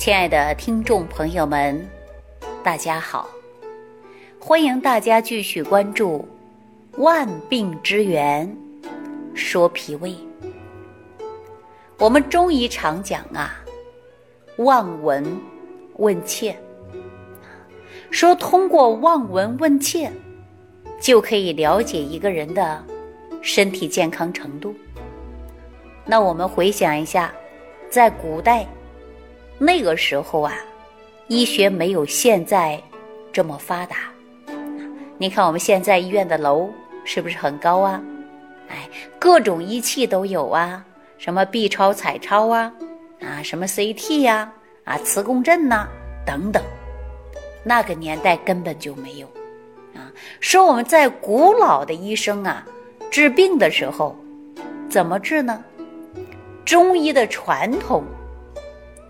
亲爱的听众朋友们，大家好！欢迎大家继续关注《万病之源说脾胃》。我们中医常讲啊，望闻问切，说通过望闻问切，就可以了解一个人的身体健康程度。那我们回想一下，在古代。那个时候啊，医学没有现在这么发达。你看我们现在医院的楼是不是很高啊？哎，各种仪器都有啊，什么 B 超、彩超啊，啊，什么 CT 呀，啊，磁共振呐，等等。那个年代根本就没有。啊，说我们在古老的医生啊，治病的时候怎么治呢？中医的传统。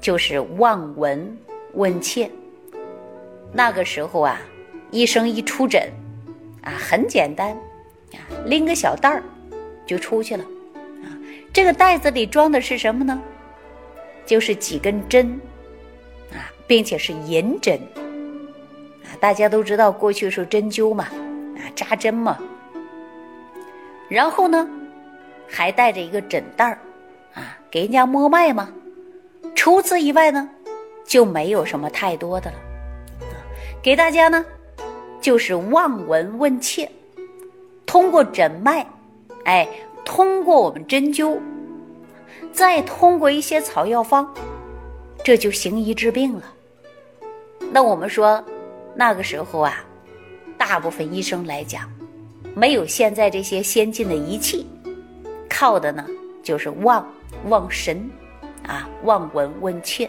就是望闻问切。那个时候啊，医生一出诊，啊，很简单，啊，拎个小袋儿就出去了，啊，这个袋子里装的是什么呢？就是几根针，啊，并且是银针，啊，大家都知道过去是针灸嘛，啊，扎针嘛，然后呢，还带着一个诊袋儿，啊，给人家摸脉嘛。除此以外呢，就没有什么太多的了。给大家呢，就是望闻问切，通过诊脉，哎，通过我们针灸，再通过一些草药方，这就行医治病了。那我们说，那个时候啊，大部分医生来讲，没有现在这些先进的仪器，靠的呢就是望望神。啊，望闻问切。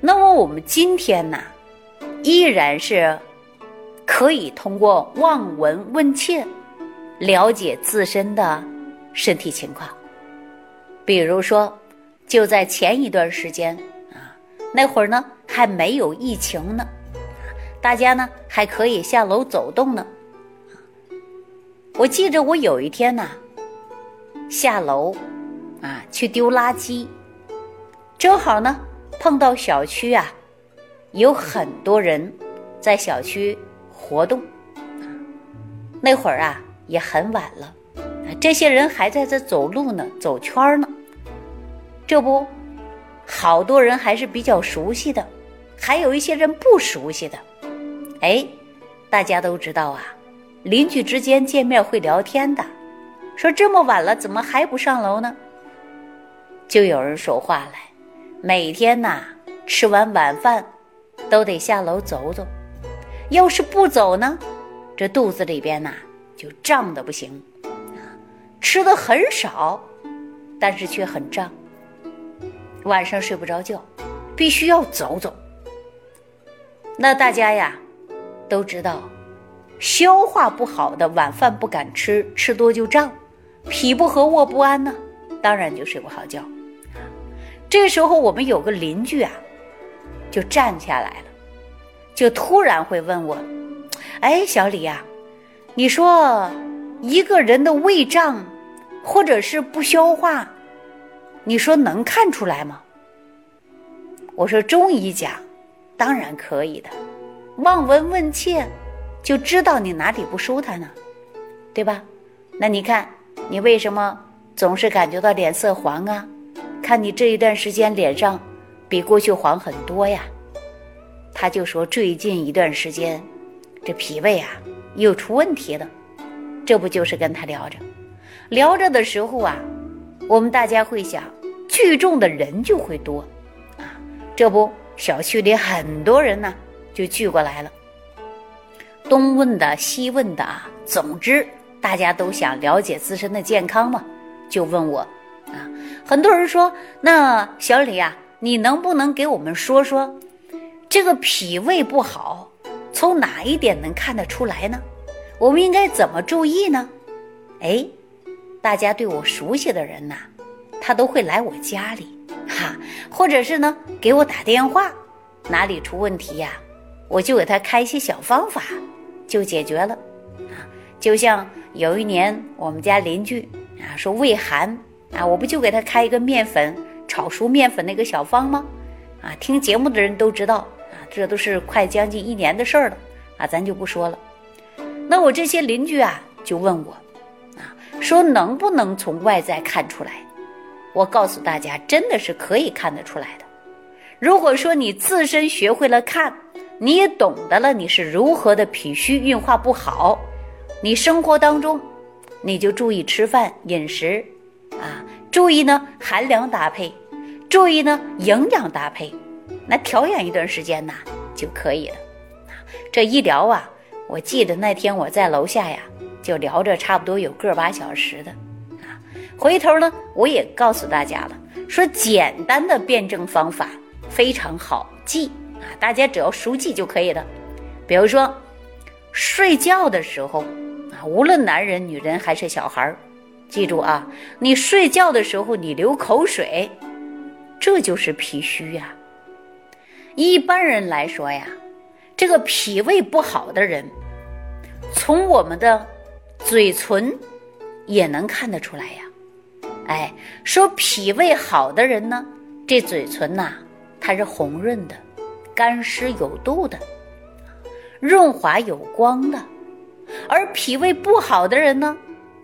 那么我们今天呢，依然是可以通过望闻问切了解自身的身体情况。比如说，就在前一段时间啊，那会儿呢还没有疫情呢，大家呢还可以下楼走动呢。我记着我有一天呢，下楼。去丢垃圾，正好呢碰到小区啊，有很多人在小区活动。那会儿啊也很晚了，这些人还在这走路呢，走圈呢。这不，好多人还是比较熟悉的，还有一些人不熟悉的。哎，大家都知道啊，邻居之间见面会聊天的，说这么晚了，怎么还不上楼呢？就有人说话来，每天呐吃完晚饭，都得下楼走走。要是不走呢，这肚子里边呐就胀的不行。吃的很少，但是却很胀。晚上睡不着觉，必须要走走。那大家呀都知道，消化不好的晚饭不敢吃，吃多就胀，脾不和卧不安呢，当然就睡不好觉。这时候，我们有个邻居啊，就站起来了，就突然会问我：“哎，小李呀，你说一个人的胃胀，或者是不消化，你说能看出来吗？”我说：“中医讲，当然可以的，望闻问切，就知道你哪里不舒坦呢，对吧？那你看，你为什么总是感觉到脸色黄啊？”看你这一段时间脸上比过去黄很多呀，他就说最近一段时间这脾胃啊又出问题了，这不就是跟他聊着，聊着的时候啊，我们大家会想聚众的人就会多。啊，这不小区里很多人呢就聚过来了，东问的西问的啊，总之大家都想了解自身的健康嘛，就问我。啊，很多人说，那小李呀，你能不能给我们说说，这个脾胃不好，从哪一点能看得出来呢？我们应该怎么注意呢？哎，大家对我熟悉的人呐，他都会来我家里，哈，或者是呢给我打电话，哪里出问题呀，我就给他开一些小方法，就解决了。啊，就像有一年我们家邻居啊说胃寒。啊，我不就给他开一个面粉炒熟面粉那个小方吗？啊，听节目的人都知道啊，这都是快将近一年的事儿了啊，咱就不说了。那我这些邻居啊，就问我啊，说能不能从外在看出来？我告诉大家，真的是可以看得出来的。如果说你自身学会了看，你也懂得了你是如何的脾虚运化不好，你生活当中你就注意吃饭饮食啊，注意呢寒凉搭配，注意呢营养搭配，那调养一段时间呐就可以了。这一聊啊，我记得那天我在楼下呀，就聊着差不多有个把小时的啊。回头呢，我也告诉大家了，说简单的辩证方法非常好记。啊，大家只要熟记就可以了。比如说，睡觉的时候，无论男人、女人还是小孩儿，记住啊，你睡觉的时候你流口水，这就是脾虚呀。一般人来说呀，这个脾胃不好的人，从我们的嘴唇也能看得出来呀。哎，说脾胃好的人呢，这嘴唇呐，它是红润的。干湿有度的，润滑有光的，而脾胃不好的人呢，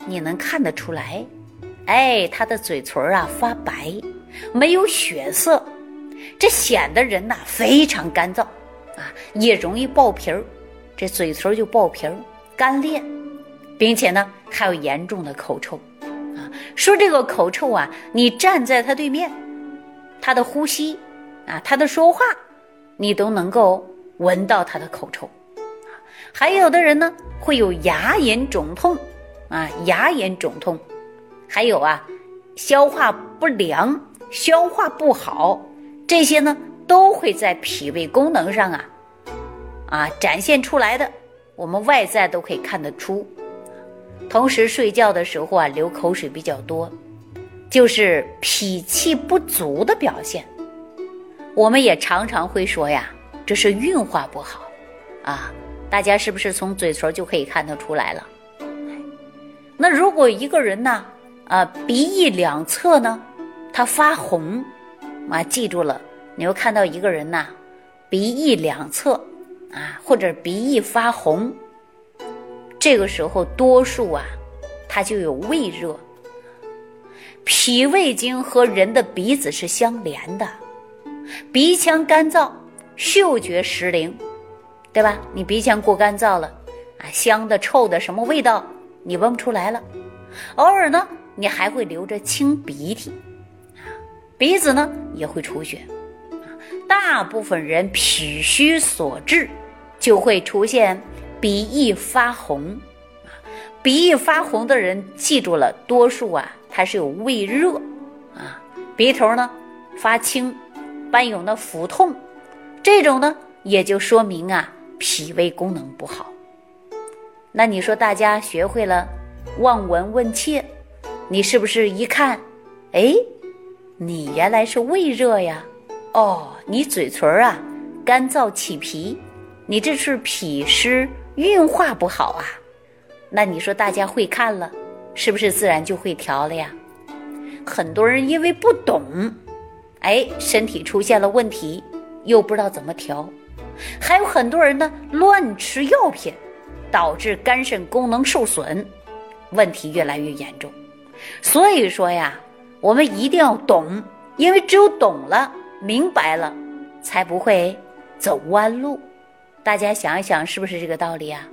你能看得出来，哎，他的嘴唇啊发白，没有血色，这显得人呐非常干燥啊，也容易爆皮儿，这嘴唇就爆皮儿、干裂，并且呢还有严重的口臭啊。说这个口臭啊，你站在他对面，他的呼吸啊，他的说话。你都能够闻到他的口臭，还有的人呢会有牙龈肿痛，啊，牙龈肿痛，还有啊，消化不良、消化不好，这些呢都会在脾胃功能上啊，啊展现出来的，我们外在都可以看得出。同时睡觉的时候啊流口水比较多，就是脾气不足的表现。我们也常常会说呀，这是运化不好，啊，大家是不是从嘴唇就可以看得出来了？那如果一个人呢，啊，鼻翼两侧呢，他发红，啊，记住了，你又看到一个人呐，鼻翼两侧，啊，或者鼻翼发红，这个时候多数啊，他就有胃热，脾胃经和人的鼻子是相连的。鼻腔干燥，嗅觉失灵，对吧？你鼻腔过干燥了，啊，香的、臭的，什么味道你闻不出来了。偶尔呢，你还会流着清鼻涕，啊，鼻子呢也会出血，大部分人脾虚所致，就会出现鼻翼发红，啊，鼻翼发红的人，记住了，多数啊，他是有胃热，啊，鼻头呢发青。伴有呢腹痛，这种呢也就说明啊脾胃功能不好。那你说大家学会了望闻问切，你是不是一看，哎，你原来是胃热呀？哦，你嘴唇啊干燥起皮，你这是脾湿运化不好啊？那你说大家会看了，是不是自然就会调了呀？很多人因为不懂。哎，身体出现了问题，又不知道怎么调，还有很多人呢乱吃药品，导致肝肾功能受损，问题越来越严重。所以说呀，我们一定要懂，因为只有懂了、明白了，才不会走弯路。大家想一想，是不是这个道理啊？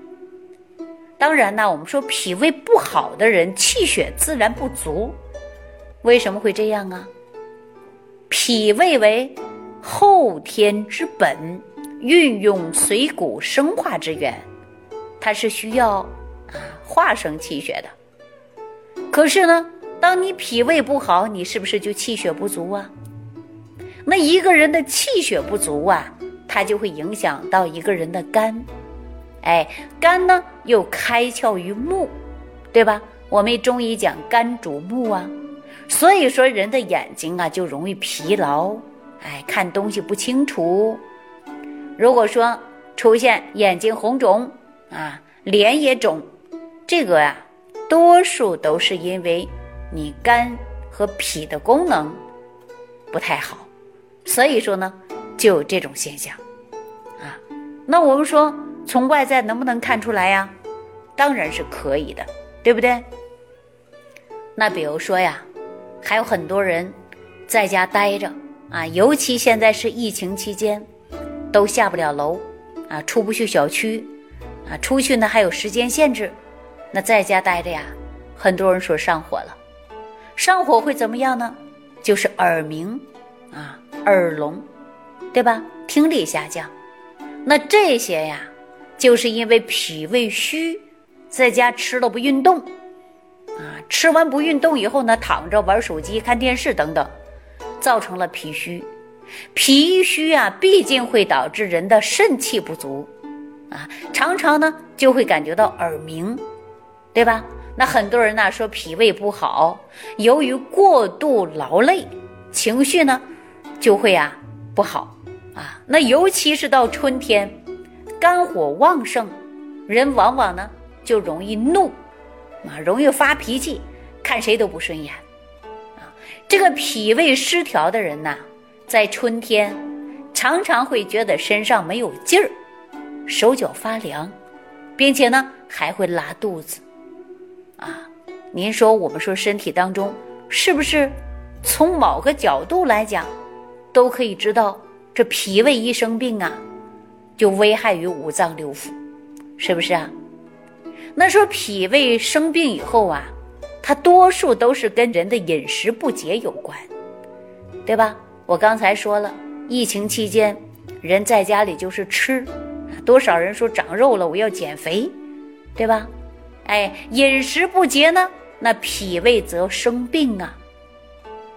当然呢，我们说脾胃不好的人，气血自然不足，为什么会这样啊？脾胃为后天之本，运用水谷生化之源，它是需要化生气血的。可是呢，当你脾胃不好，你是不是就气血不足啊？那一个人的气血不足啊，它就会影响到一个人的肝。哎，肝呢又开窍于目，对吧？我们中医讲肝主目啊。所以说，人的眼睛啊就容易疲劳，哎，看东西不清楚。如果说出现眼睛红肿啊，脸也肿，这个呀，多数都是因为你肝和脾的功能不太好。所以说呢，就有这种现象啊。那我们说从外在能不能看出来呀？当然是可以的，对不对？那比如说呀，还有很多人在家待着啊，尤其现在是疫情期间，都下不了楼啊，出不去小区啊，出去呢还有时间限制，那在家待着呀，很多人说上火了，上火会怎么样呢？就是耳鸣啊，耳聋，对吧？听力下降，那这些呀，就是因为脾胃虚，在家吃了不运动。啊，吃完不运动以后呢，躺着玩手机、看电视等等，造成了脾虚。脾虚啊，毕竟会导致人的肾气不足，啊，常常呢就会感觉到耳鸣，对吧？那很多人呢说脾胃不好，由于过度劳累，情绪呢就会啊不好啊。那尤其是到春天，肝火旺盛，人往往呢就容易怒。啊，容易发脾气，看谁都不顺眼，啊，这个脾胃失调的人呐，在春天常常会觉得身上没有劲儿，手脚发凉，并且呢还会拉肚子，啊，您说我们说身体当中是不是从某个角度来讲，都可以知道这脾胃一生病啊，就危害于五脏六腑，是不是啊？那说脾胃生病以后啊，它多数都是跟人的饮食不节有关，对吧？我刚才说了，疫情期间人在家里就是吃，多少人说长肉了，我要减肥，对吧？哎，饮食不节呢，那脾胃则生病啊。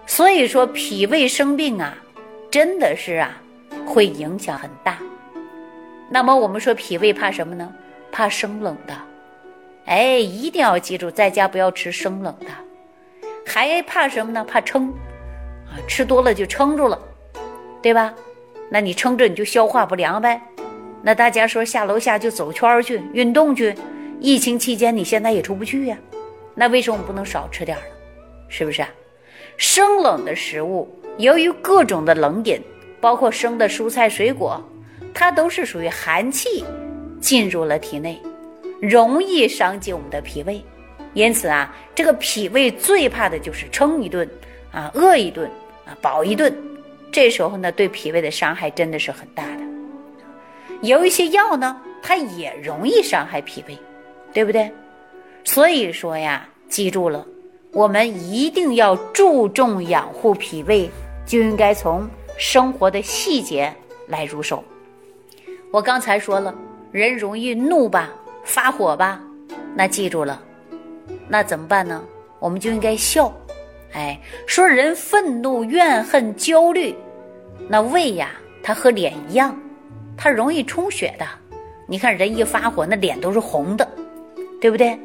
所以说脾胃生病啊，真的是啊，会影响很大。那么我们说脾胃怕什么呢？怕生冷的。哎，一定要记住，在家不要吃生冷的，还怕什么呢？怕撑，吃多了就撑住了，对吧？那你撑着你就消化不良呗。那大家说下楼下就走圈去运动去，疫情期间你现在也出不去呀，那为什么不能少吃点呢？是不是啊？生冷的食物，由于各种的冷饮，包括生的蔬菜水果，它都是属于寒气进入了体内。容易伤及我们的脾胃，因此啊，这个脾胃最怕的就是撑一顿啊，饿一顿啊，饱一顿，这时候呢，对脾胃的伤害真的是很大的。有一些药呢，它也容易伤害脾胃，对不对？所以说呀，记住了，我们一定要注重养护脾胃，就应该从生活的细节来入手。我刚才说了，人容易怒吧。发火吧，那记住了，那怎么办呢？我们就应该笑，哎，说人愤怒、怨恨、焦虑，那胃呀，它和脸一样，它容易充血的。你看人一发火，那脸都是红的，对不对？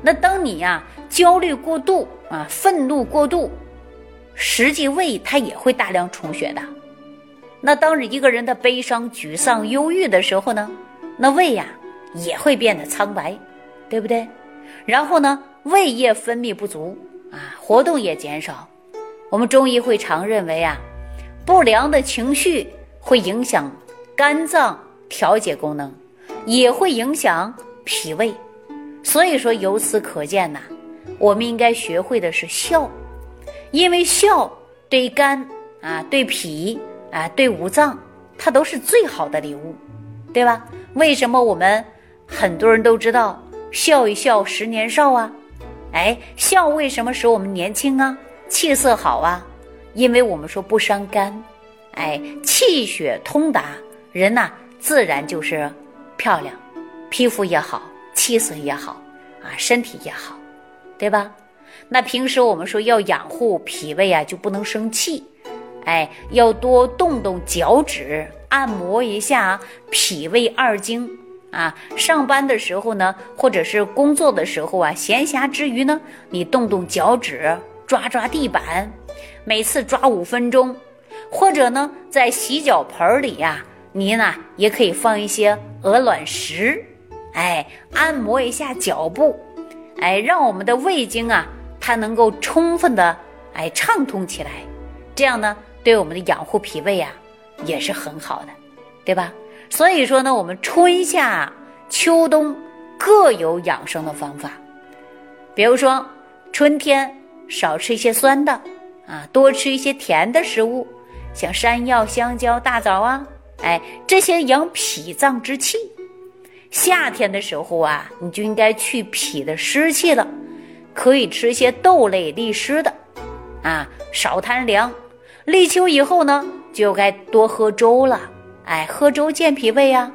那当你呀焦虑过度啊，愤怒过度，实际胃它也会大量充血的。那当一个人的悲伤、沮丧、忧郁的时候呢，那胃呀。也会变得苍白，对不对？然后呢，胃液分泌不足啊，活动也减少。我们中医会常认为啊，不良的情绪会影响肝脏调节功能，也会影响脾胃。所以说，由此可见呐，我们应该学会的是笑，因为笑对肝啊、对脾啊、对五脏，它都是最好的礼物，对吧？为什么我们？很多人都知道笑一笑十年少啊，哎，笑为什么使我们年轻啊，气色好啊？因为我们说不伤肝，哎，气血通达，人呐自然就是漂亮，皮肤也好，气色也好啊，身体也好，对吧？那平时我们说要养护脾胃啊，就不能生气，哎，要多动动脚趾，按摩一下脾胃二经。啊，上班的时候呢，或者是工作的时候啊，闲暇之余呢，你动动脚趾，抓抓地板，每次抓五分钟，或者呢，在洗脚盆里呀，你呢也可以放一些鹅卵石，哎，按摩一下脚部，哎，让我们的胃经啊，它能够充分的哎畅通起来，这样呢，对我们的养护脾胃呀，也是很好的，对吧？所以说呢，我们春夏秋冬各有养生的方法。比如说，春天少吃一些酸的啊，多吃一些甜的食物，像山药、香蕉、大枣啊，哎，这些养脾脏之气。夏天的时候啊，你就应该去脾的湿气了，可以吃一些豆类利湿的，啊，少贪凉。立秋以后呢，就该多喝粥了，哎，喝粥健脾胃啊。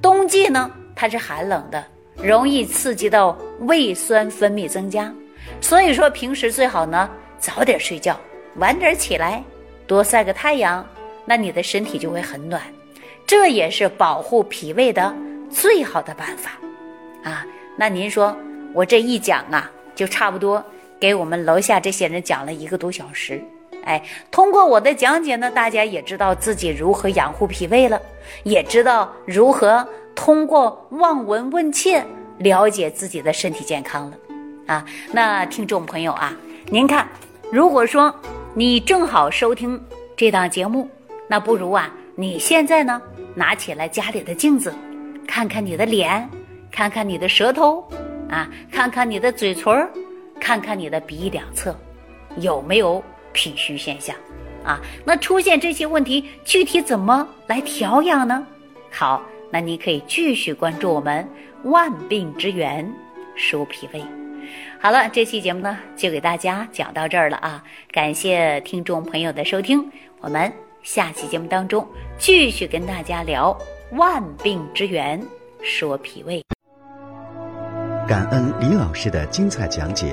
冬季呢，它是寒冷的，容易刺激到胃酸分泌增加，所以说平时最好呢早点睡觉，晚点起来，多晒个太阳，那你的身体就会很暖，这也是保护脾胃的。最好的办法，啊，那您说我这一讲啊，就差不多给我们楼下这些人讲了一个多小时，哎，通过我的讲解呢，大家也知道自己如何养护脾胃了，也知道如何通过望闻问切了解自己的身体健康了，啊，那听众朋友啊，您看，如果说你正好收听这档节目，那不如啊，你现在呢拿起来家里的镜子。看看你的脸，看看你的舌头，啊，看看你的嘴唇，看看你的鼻翼两侧，有没有脾虚现象？啊，那出现这些问题，具体怎么来调养呢？好，那你可以继续关注我们万病之源说脾胃。好了，这期节目呢就给大家讲到这儿了啊，感谢听众朋友的收听，我们下期节目当中继续跟大家聊。万病之源，说脾胃。感恩李老师的精彩讲解。